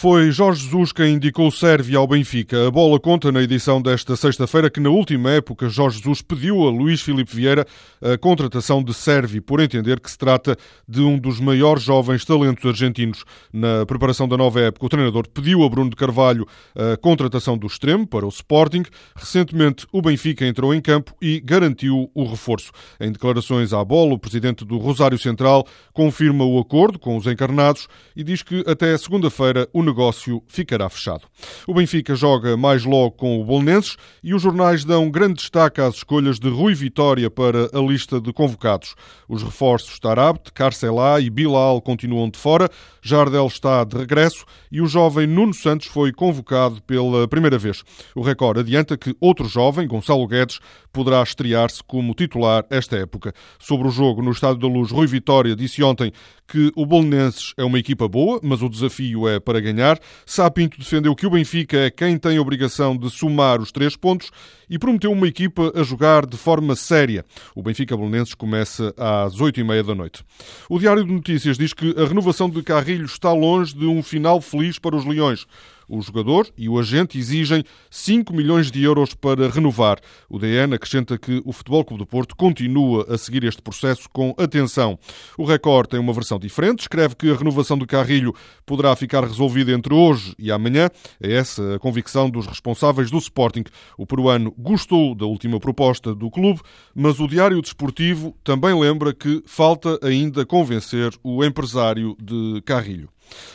Foi Jorge Jesus quem indicou o Sérvia ao Benfica. A bola conta na edição desta sexta-feira que, na última época, Jorge Jesus pediu a Luís Filipe Vieira a contratação de Sérvia, por entender que se trata de um dos maiores jovens talentos argentinos. Na preparação da nova época, o treinador pediu a Bruno de Carvalho a contratação do extremo para o Sporting. Recentemente, o Benfica entrou em campo e garantiu o reforço. Em declarações à bola, o presidente do Rosário Central confirma o acordo com os encarnados e diz que até segunda-feira o negócio ficará fechado. O Benfica joga mais logo com o Bolonenses e os jornais dão grande destaque às escolhas de Rui Vitória para a lista de convocados. Os reforços Tarabt, Carcelá e Bilal continuam de fora, Jardel está de regresso e o jovem Nuno Santos foi convocado pela primeira vez. O Record adianta que outro jovem, Gonçalo Guedes, poderá estrear-se como titular esta época. Sobre o jogo no Estádio da Luz, Rui Vitória disse ontem que o Bolonenses é uma equipa boa, mas o desafio é para ganhar. Sapinto defendeu que o Benfica é quem tem a obrigação de somar os três pontos e prometeu uma equipa a jogar de forma séria. O Benfica Bolonenses começa às oito e meia da noite. O Diário de Notícias diz que a renovação de Carrilho está longe de um final feliz para os Leões. O jogador e o agente exigem 5 milhões de euros para renovar. O DN acrescenta que o Futebol Clube do Porto continua a seguir este processo com atenção. O Record tem uma versão diferente, escreve que a renovação do Carrilho poderá ficar resolvida entre hoje e amanhã. É essa a convicção dos responsáveis do Sporting. O peruano gostou da última proposta do clube, mas o Diário Desportivo também lembra que falta ainda convencer o empresário de Carrilho.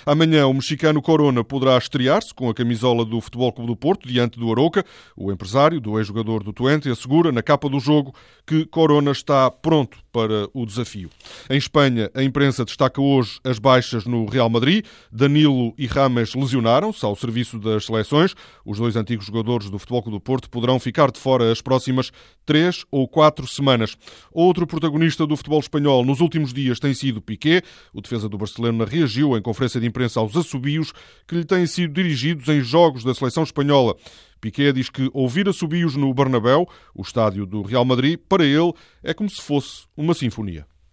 Amanhã, o mexicano Corona poderá estrear-se com a camisola do Futebol Clube do Porto diante do Aroca. O empresário do ex-jogador do Twente assegura na capa do jogo que Corona está pronto para o desafio. Em Espanha, a imprensa destaca hoje as baixas no Real Madrid. Danilo e Rames lesionaram-se ao serviço das seleções. Os dois antigos jogadores do Futebol Clube do Porto poderão ficar de fora as próximas três ou quatro semanas. Outro protagonista do futebol espanhol nos últimos dias tem sido Piqué. O defesa do Barcelona reagiu em conferência de imprensa aos assobios que lhe têm sido dirigidos em jogos da seleção espanhola. Piqué diz que ouvir assobios no Bernabéu, o estádio do Real Madrid, para ele é como se fosse uma sinfonia.